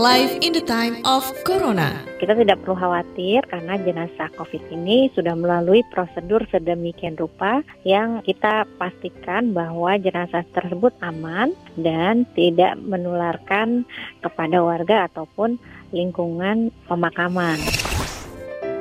Live in the time of Corona. Kita tidak perlu khawatir karena jenazah COVID ini sudah melalui prosedur sedemikian rupa yang kita pastikan bahwa jenazah tersebut aman dan tidak menularkan kepada warga ataupun lingkungan pemakaman.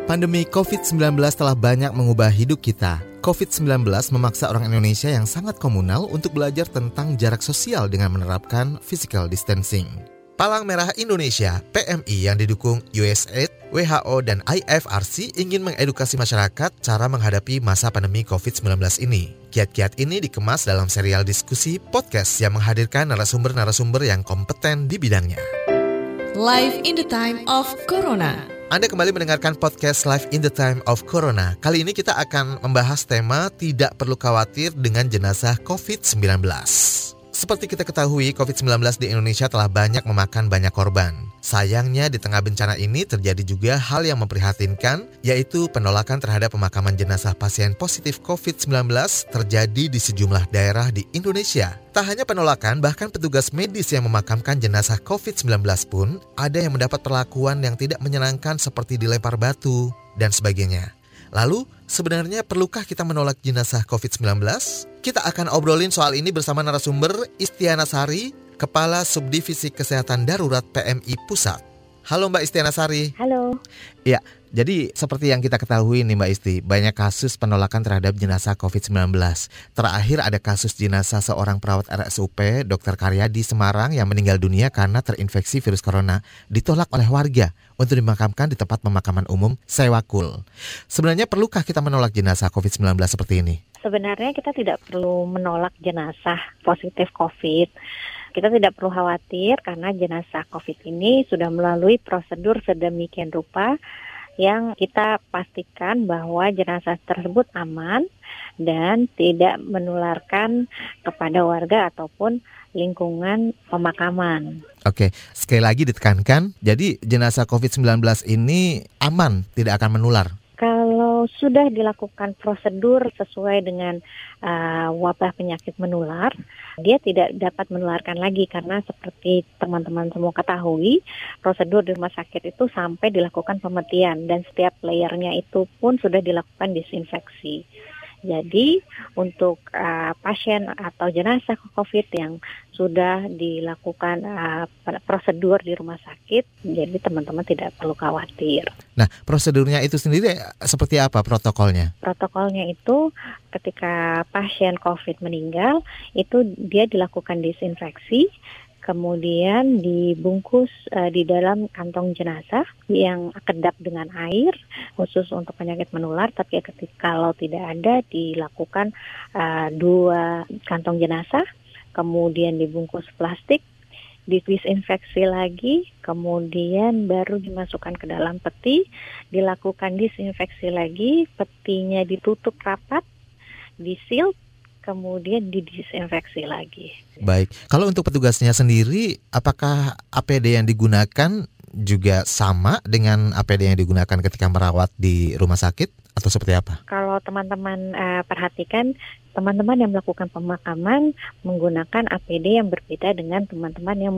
Pandemi COVID-19 telah banyak mengubah hidup kita. COVID-19 memaksa orang Indonesia yang sangat komunal untuk belajar tentang jarak sosial dengan menerapkan physical distancing. Palang Merah Indonesia (PMI) yang didukung USAID, WHO, dan IFRC ingin mengedukasi masyarakat cara menghadapi masa pandemi COVID-19 ini. Kiat-kiat ini dikemas dalam serial diskusi podcast yang menghadirkan narasumber-narasumber yang kompeten di bidangnya. Live in the time of Corona. Anda kembali mendengarkan podcast Live in the Time of Corona. Kali ini kita akan membahas tema tidak perlu khawatir dengan jenazah COVID-19. Seperti kita ketahui, COVID-19 di Indonesia telah banyak memakan banyak korban. Sayangnya di tengah bencana ini terjadi juga hal yang memprihatinkan, yaitu penolakan terhadap pemakaman jenazah pasien positif COVID-19 terjadi di sejumlah daerah di Indonesia. Tak hanya penolakan, bahkan petugas medis yang memakamkan jenazah COVID-19 pun ada yang mendapat perlakuan yang tidak menyenangkan seperti dilempar batu dan sebagainya. Lalu, sebenarnya perlukah kita menolak jenazah COVID-19? Kita akan obrolin soal ini bersama narasumber Istiana Sari, Kepala Subdivisi Kesehatan Darurat PMI Pusat. Halo Mbak Istiana Sari. Halo. Ya, jadi seperti yang kita ketahui nih Mbak Isti, banyak kasus penolakan terhadap jenazah COVID-19. Terakhir ada kasus jenazah seorang perawat RSUP Dr. Karya di Semarang yang meninggal dunia karena terinfeksi virus corona ditolak oleh warga untuk dimakamkan di tempat pemakaman umum Sewakul. Sebenarnya perlukah kita menolak jenazah COVID-19 seperti ini? Sebenarnya kita tidak perlu menolak jenazah positif COVID. Kita tidak perlu khawatir karena jenazah COVID ini sudah melalui prosedur sedemikian rupa yang kita pastikan bahwa jenazah tersebut aman dan tidak menularkan kepada warga ataupun lingkungan pemakaman. Oke, sekali lagi ditekankan, jadi jenazah COVID-19 ini aman, tidak akan menular. Kalau sudah dilakukan prosedur sesuai dengan uh, wabah penyakit menular, dia tidak dapat menularkan lagi karena seperti teman-teman semua ketahui, prosedur di rumah sakit itu sampai dilakukan pemetian dan setiap layernya itu pun sudah dilakukan disinfeksi. Jadi untuk uh, pasien atau jenazah COVID yang sudah dilakukan uh, prosedur di rumah sakit, jadi teman-teman tidak perlu khawatir. Nah, prosedurnya itu sendiri seperti apa protokolnya? Protokolnya itu ketika pasien COVID meninggal, itu dia dilakukan disinfeksi, kemudian dibungkus uh, di dalam kantong jenazah yang kedap dengan air khusus untuk penyakit menular. Tapi ketika kalau tidak ada dilakukan uh, dua kantong jenazah. Kemudian dibungkus plastik disinfeksi lagi, kemudian baru dimasukkan ke dalam peti, dilakukan disinfeksi lagi, petinya ditutup rapat, disil, kemudian didisinfeksi lagi. Baik, kalau untuk petugasnya sendiri, apakah APD yang digunakan juga sama dengan APD yang digunakan ketika merawat di rumah sakit atau seperti apa? Kalau teman-teman uh, perhatikan, teman-teman yang melakukan pemakaman menggunakan APD yang berbeda dengan teman-teman yang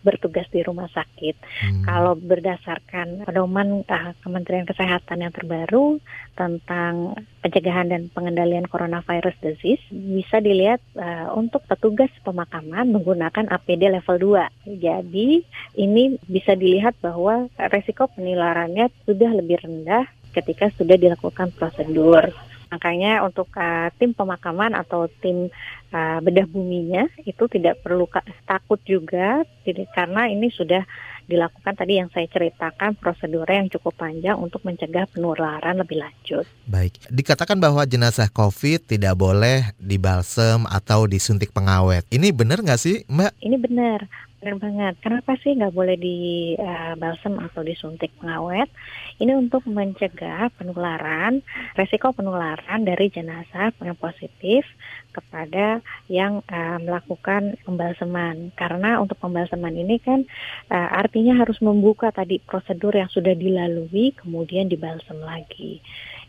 bertugas di rumah sakit. Hmm. Kalau berdasarkan pedoman uh, Kementerian Kesehatan yang terbaru tentang pencegahan dan pengendalian coronavirus disease, bisa dilihat uh, untuk petugas pemakaman menggunakan APD level 2. Jadi ini bisa dilihat bahwa resiko penularannya sudah lebih rendah ketika sudah dilakukan prosedur. Makanya untuk uh, tim pemakaman atau tim uh, bedah buminya itu tidak perlu takut juga tidak, karena ini sudah dilakukan tadi yang saya ceritakan prosedurnya yang cukup panjang untuk mencegah penularan lebih lanjut. Baik, dikatakan bahwa jenazah COVID tidak boleh dibalsem atau disuntik pengawet. Ini benar nggak sih, Mbak? Ini benar. Benar banget. Kenapa sih nggak boleh di uh, balsem atau disuntik pengawet? Ini untuk mencegah penularan, resiko penularan dari jenazah yang positif kepada yang uh, melakukan pembalseman. Karena untuk pembalseman ini kan uh, artinya harus membuka tadi prosedur yang sudah dilalui, kemudian dibalsem lagi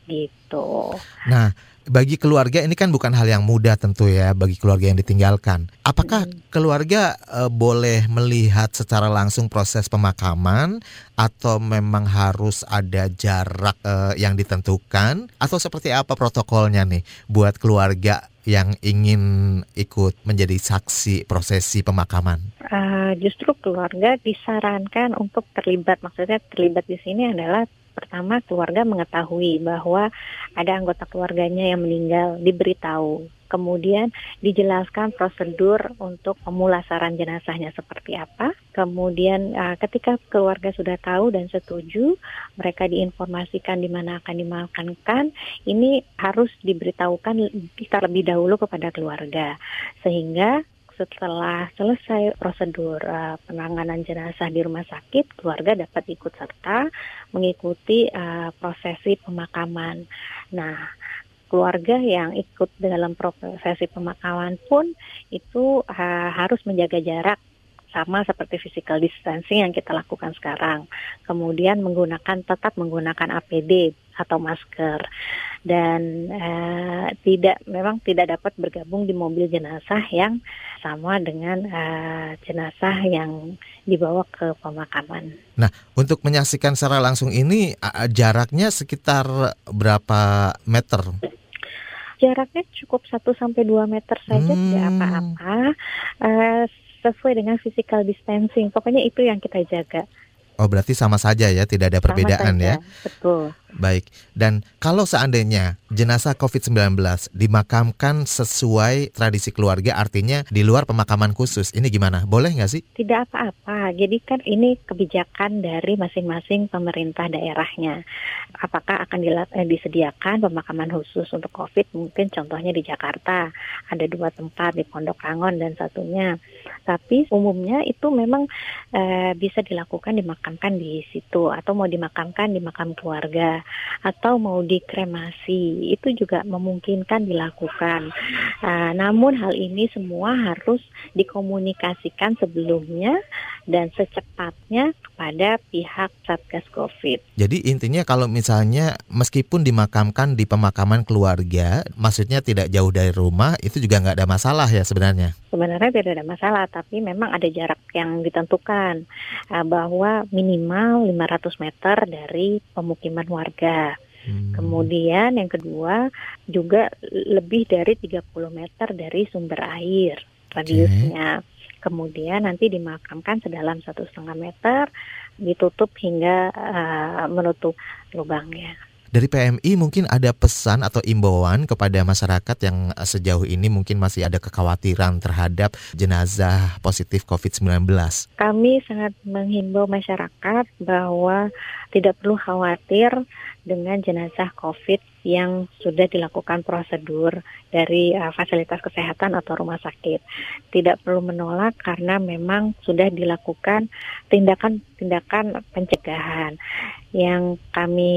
gitu. Nah, bagi keluarga ini kan bukan hal yang mudah tentu ya bagi keluarga yang ditinggalkan. Apakah keluarga uh, boleh melihat secara langsung proses pemakaman atau memang harus ada jarak uh, yang ditentukan atau seperti apa protokolnya nih buat keluarga yang ingin ikut menjadi saksi prosesi pemakaman? Uh, justru keluarga disarankan untuk terlibat. Maksudnya terlibat di sini adalah pertama keluarga mengetahui bahwa ada anggota keluarganya yang meninggal, diberitahu. Kemudian dijelaskan prosedur untuk pemulasaran jenazahnya seperti apa. Kemudian uh, ketika keluarga sudah tahu dan setuju, mereka diinformasikan di mana akan dimakamkan. Ini harus diberitahukan terlebih dahulu kepada keluarga sehingga setelah selesai prosedur uh, penanganan jenazah di rumah sakit, keluarga dapat ikut serta mengikuti uh, prosesi pemakaman. Nah, keluarga yang ikut dalam prosesi pemakaman pun itu uh, harus menjaga jarak sama seperti physical distancing yang kita lakukan sekarang. Kemudian menggunakan tetap menggunakan APD atau masker dan uh, tidak memang tidak dapat bergabung di mobil jenazah yang sama dengan uh, jenazah yang dibawa ke pemakaman. Nah, untuk menyaksikan secara langsung ini jaraknya sekitar berapa meter? Jaraknya cukup 1 sampai 2 meter saja hmm. tidak apa-apa. Uh, sesuai dengan physical distancing. Pokoknya itu yang kita jaga. Oh, berarti sama saja ya, tidak ada perbedaan ya. Betul. Baik. Dan kalau seandainya jenazah COVID-19 dimakamkan sesuai tradisi keluarga, artinya di luar pemakaman khusus, ini gimana? Boleh nggak sih? Tidak apa-apa. Jadi kan ini kebijakan dari masing-masing pemerintah daerahnya. Apakah akan eh, disediakan pemakaman khusus untuk COVID? Mungkin contohnya di Jakarta ada dua tempat di Pondok Rangon dan satunya. Tapi umumnya itu memang e, bisa dilakukan dimakamkan di situ atau mau dimakamkan di makam keluarga atau mau dikremasi itu juga memungkinkan dilakukan. Uh, namun hal ini semua harus dikomunikasikan sebelumnya dan secepatnya kepada pihak Satgas Covid. Jadi intinya kalau misalnya meskipun dimakamkan di pemakaman keluarga, maksudnya tidak jauh dari rumah, itu juga nggak ada masalah ya sebenarnya? Sebenarnya tidak ada masalah, tapi memang ada jarak yang ditentukan uh, bahwa minimal 500 meter dari pemukiman warga. Hmm. Kemudian yang kedua juga lebih dari 30 meter dari sumber air radiusnya. Okay. Kemudian nanti dimakamkan sedalam satu setengah meter, ditutup hingga uh, menutup lubangnya. Dari PMI mungkin ada pesan atau imbauan kepada masyarakat yang sejauh ini mungkin masih ada kekhawatiran terhadap jenazah positif COVID-19. Kami sangat menghimbau masyarakat bahwa tidak perlu khawatir dengan jenazah COVID yang sudah dilakukan prosedur dari uh, fasilitas kesehatan atau rumah sakit. Tidak perlu menolak karena memang sudah dilakukan tindakan-tindakan pencegahan. Yang kami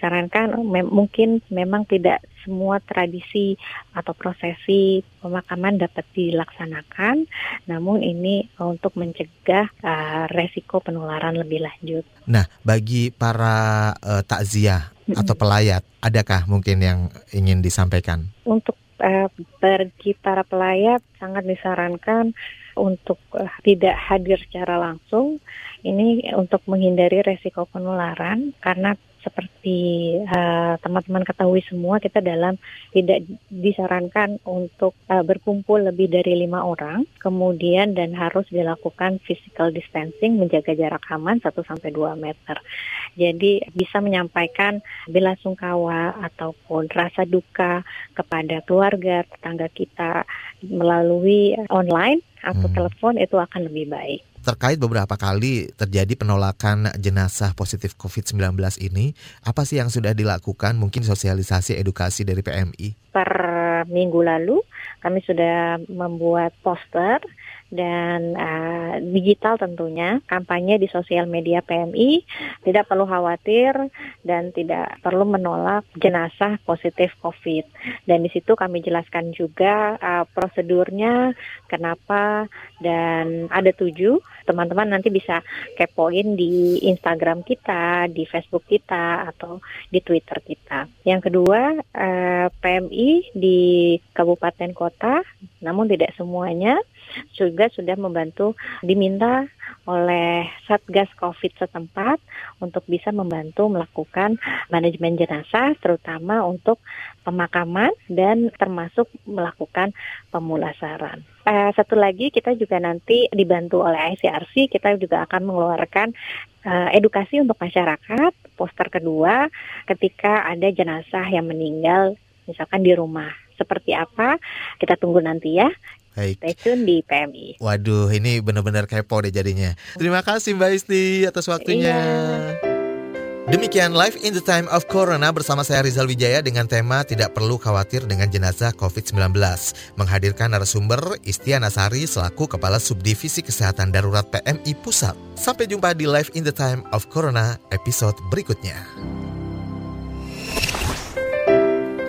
sarankan me mungkin memang tidak semua tradisi atau prosesi pemakaman dapat dilaksanakan, namun ini untuk mencegah uh, resiko penularan lebih lanjut. Nah, bagi para uh, takziah atau pelayat, adakah mungkin yang ingin disampaikan? Untuk uh, bagi para pelayat sangat disarankan untuk uh, tidak hadir secara langsung. Ini untuk menghindari resiko penularan karena seperti eh, teman-teman uh, ketahui semua kita dalam tidak disarankan untuk uh, berkumpul lebih dari lima orang kemudian dan harus dilakukan physical distancing menjaga jarak aman 1 sampai 2 meter. Jadi bisa menyampaikan bela sungkawa ataupun rasa duka kepada keluarga tetangga kita melalui online atau hmm. telepon itu akan lebih baik terkait beberapa kali terjadi penolakan jenazah positif COVID-19 ini, apa sih yang sudah dilakukan? Mungkin sosialisasi edukasi dari PMI? Per minggu lalu kami sudah membuat poster dan uh, digital tentunya kampanye di sosial media PMI tidak perlu khawatir dan tidak perlu menolak jenazah positif COVID. Dan di situ kami jelaskan juga uh, prosedurnya kenapa dan ada tujuh. Teman-teman nanti bisa kepoin di Instagram kita di Facebook kita atau di Twitter kita. Yang kedua uh, PMI di kabupaten kota namun tidak semuanya juga sudah membantu diminta oleh Satgas Covid setempat untuk bisa membantu melakukan manajemen jenazah terutama untuk pemakaman dan termasuk melakukan pemulasaran. Uh, satu lagi kita juga nanti dibantu oleh ICRC kita juga akan mengeluarkan uh, edukasi untuk masyarakat poster kedua ketika ada jenazah yang meninggal misalkan di rumah. Seperti apa? Kita tunggu nanti ya Baik. Stay tune di PMI. Waduh, ini benar-benar kepo deh jadinya. Terima kasih Mbak Isti atas waktunya. Iya. Demikian Live in the Time of Corona bersama saya Rizal Wijaya dengan tema Tidak Perlu Khawatir dengan Jenazah COVID-19. Menghadirkan narasumber Istiana Sari selaku Kepala Subdivisi Kesehatan Darurat PMI Pusat. Sampai jumpa di Live in the Time of Corona episode berikutnya.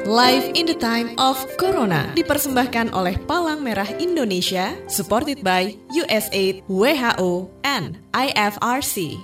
Live in the Time of Corona dipersembahkan oleh Palang Merah Indonesia, supported by USAID, WHO, and IFRC.